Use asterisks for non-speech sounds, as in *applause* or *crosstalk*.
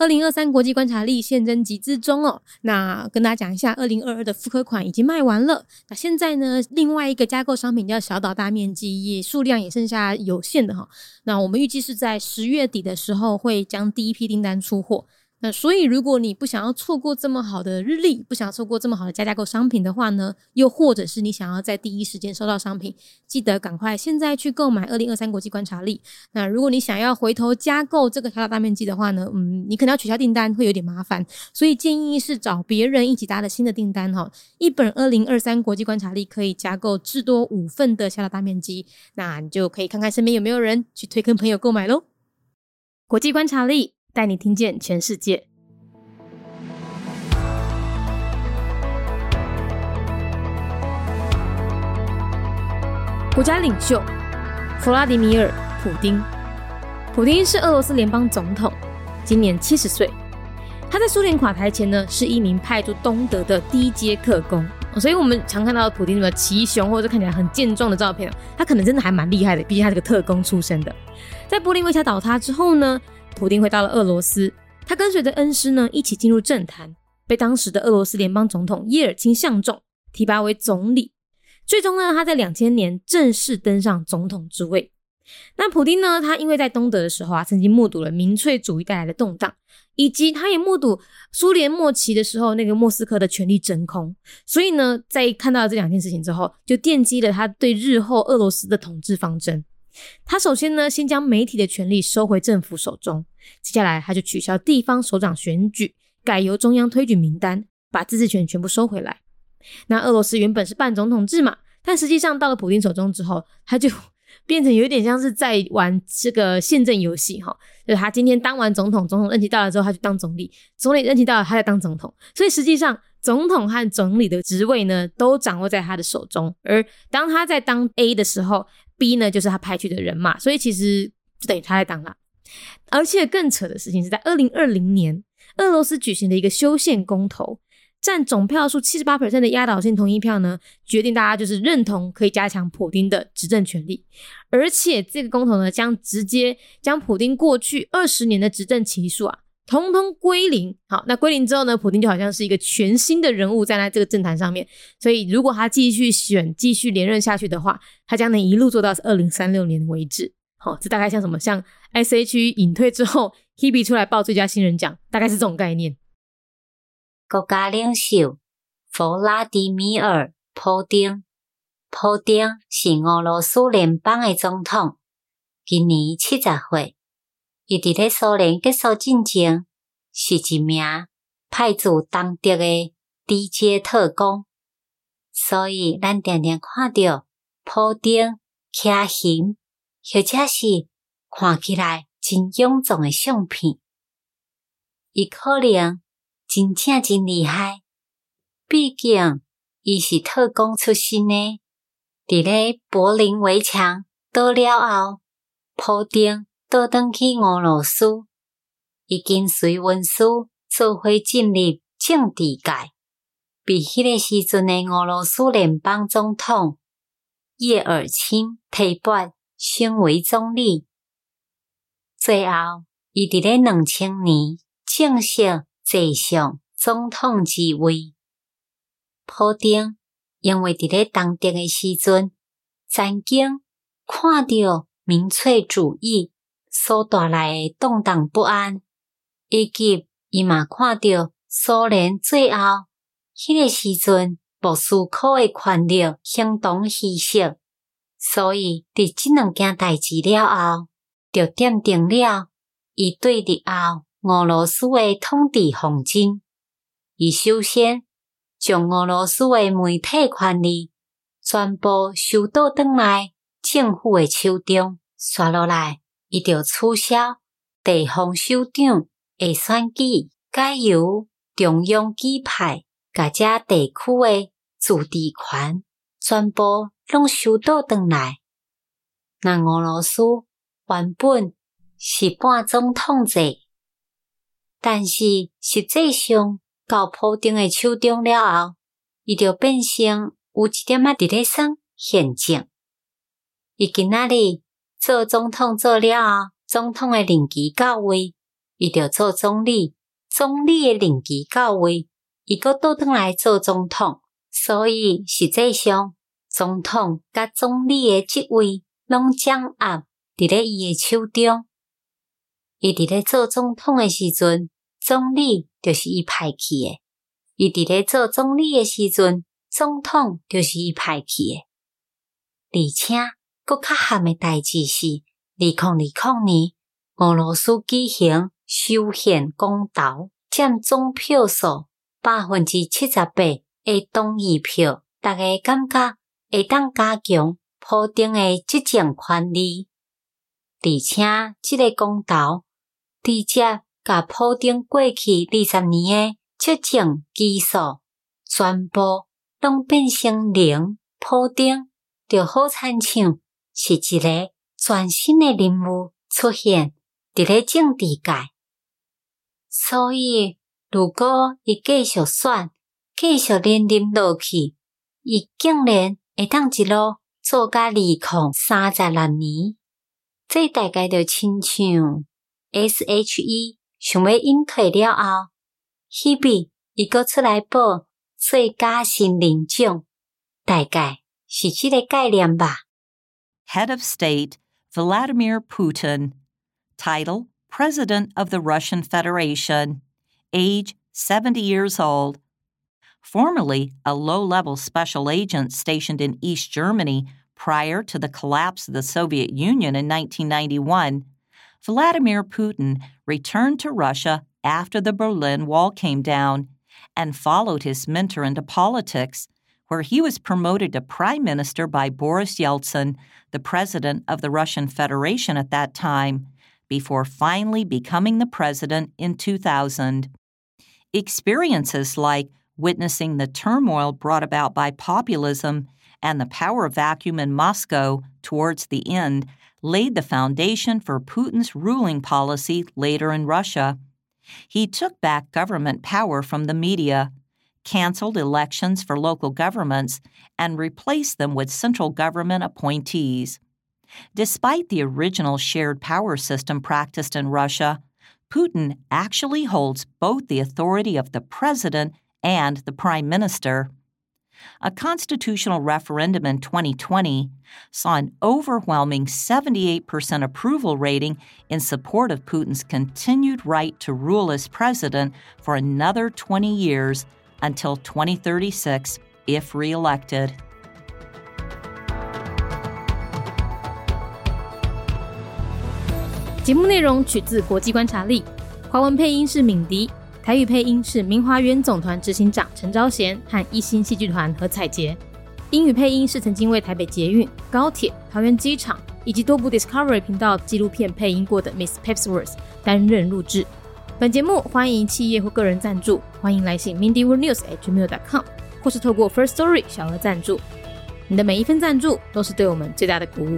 二零二三国际观察力现征集之中哦。那跟大家讲一下，二零二二的复刻款已经卖完了。那现在呢，另外一个加购商品叫小岛大面积，也数量也剩下有限的哈。那我们预计是在十月底的时候会将第一批订单出货。那所以，如果你不想要错过这么好的日历，不想错过这么好的加价购商品的话呢，又或者是你想要在第一时间收到商品，记得赶快现在去购买二零二三国际观察力。那如果你想要回头加购这个小小大面积的话呢，嗯，你可能要取消订单，会有点麻烦，所以建议是找别人一起搭的新的订单哈。一本二零二三国际观察力可以加购至多五份的小小大面积，那你就可以看看身边有没有人去推跟朋友购买喽。国际观察力。带你听见全世界。国家领袖弗拉迪米尔·普丁，普丁是俄罗斯联邦总统，今年七十岁。他在苏联垮台前呢，是一名派驻东德的低阶特工，所以我们常看到普丁什么骑熊或者看起来很健壮的照片，他可能真的还蛮厉害的，毕竟他是个特工出身的。在柏林围墙倒塌之后呢？普丁回到了俄罗斯，他跟随着恩师呢一起进入政坛，被当时的俄罗斯联邦总统叶尔钦相中，提拔为总理。最终呢，他在两千年正式登上总统之位。那普丁呢，他因为在东德的时候啊，曾经目睹了民粹主义带来的动荡，以及他也目睹苏联末期的时候那个莫斯科的权力真空，所以呢，在看到这两件事情之后，就奠基了他对日后俄罗斯的统治方针。他首先呢，先将媒体的权力收回政府手中，接下来他就取消地方首长选举，改由中央推举名单，把自治权全部收回来。那俄罗斯原本是半总统制嘛，但实际上到了普京手中之后，他就 *laughs* 变成有点像是在玩这个宪政游戏哈，就是他今天当完总统，总统任期到了之后，他就当总理，总理任期到了，他再当总统，所以实际上总统和总理的职位呢，都掌握在他的手中。而当他在当 A 的时候，B 呢，就是他派去的人嘛，所以其实就等于他在当了。而且更扯的事情是在二零二零年，俄罗斯举行的一个修宪公投，占总票数七十八%的压倒性同意票呢，决定大家就是认同可以加强普丁的执政权力，而且这个公投呢，将直接将普丁过去二十年的执政期数啊。通通归零，好，那归零之后呢？普京就好像是一个全新的人物站在这个政坛上面，所以如果他继续选、继续连任下去的话，他将能一路做到二零三六年为止。好，这大概像什么？像 S H 隐退之后，Hebe 出来报最佳新人奖，大概是这种概念。国家领袖弗拉迪米尔·普丁，普丁是俄罗斯联邦的总统，今年七十岁。伊伫咧苏联结束进前，是一名派驻东德诶低阶特工，所以咱常常看到普丁骑行，或者是看起来真臃肿诶相片。伊可能真正真厉害，毕竟伊是特工出身诶。伫咧柏林围墙倒了后，普丁。倒转去俄罗斯，已经随文书做伙进入政治界，被迄个时阵的俄罗斯联邦总统叶尔钦提拔升为总理。最后，伊伫咧两千年正式坐上总统之位。普京因为伫咧当德的时阵，曾经看到民粹主义。所带来诶动荡不安，以及伊嘛看到苏联最后迄个时阵莫斯科诶权力相当稀释，所以伫即两件代志了后，就奠定了伊对日后俄罗斯诶统治方针。伊首先将俄罗斯诶媒体权利全部收到转来政府诶手中，刷落来。伊就取消地方首长诶选举，改由中央举派，甲遮地区诶自治权全部拢收倒转来。那俄罗斯原本是半总统制，但是实际上到普京诶手中了后，伊就变成有一点仔伫咧算现政。伊今仔日。做总统做了后，总统诶任期到位，伊就做总理，总理诶任期到位，伊阁倒转来做总统，所以实际上总统甲总理诶职位拢掌握伫咧伊诶手中。伊伫咧做总统诶时阵，总理就是伊派去诶；伊伫咧做总理诶时阵，总统就是伊派去诶。而且，佫较含诶代志是，二零二零年俄罗斯举行修宪公投，占总票数百分之七十八诶同意票，逐个感觉会当加强普丁诶执政权利。而且，即个公投直接甲普丁过去二十年诶执政基数全部拢变成零。普丁就好亲像是一个全新诶人物出现伫咧政治界。所以，如果伊继续选，继续连任落去，伊竟然会当一路做甲二零三十六年，这大概就亲像。S.H.E 想要隐退了后，Hebe 伊阁出来报最佳新人奖，大概是即个概念吧。Head of State Vladimir Putin, title President of the Russian Federation, age 70 years old. Formerly a low level special agent stationed in East Germany prior to the collapse of the Soviet Union in 1991. Vladimir Putin returned to Russia after the Berlin Wall came down and followed his mentor into politics, where he was promoted to prime minister by Boris Yeltsin, the president of the Russian Federation at that time, before finally becoming the president in 2000. Experiences like witnessing the turmoil brought about by populism and the power vacuum in Moscow towards the end laid the foundation for Putin's ruling policy later in Russia. He took back government power from the media, canceled elections for local governments, and replaced them with central government appointees. Despite the original shared power system practiced in Russia, Putin actually holds both the authority of the president and the prime minister a constitutional referendum in 2020 saw an overwhelming 78% approval rating in support of Putin's continued right to rule as president for another 20 years until 2036 if reelected. 节目内容取自国际观察力，华文配音是敏迪。台语配音是明华园总团执行长陈昭贤和一星戏剧团何彩杰，英语配音是曾经为台北捷运、高铁、桃园机场以及多部 Discovery 频道纪录片配音过的 Miss Pepsworth 担任录制。本节目欢迎企业或个人赞助，欢迎来信 mindyworldnews@gmail.com 或是透过 First Story 小额赞助。你的每一份赞助都是对我们最大的鼓舞。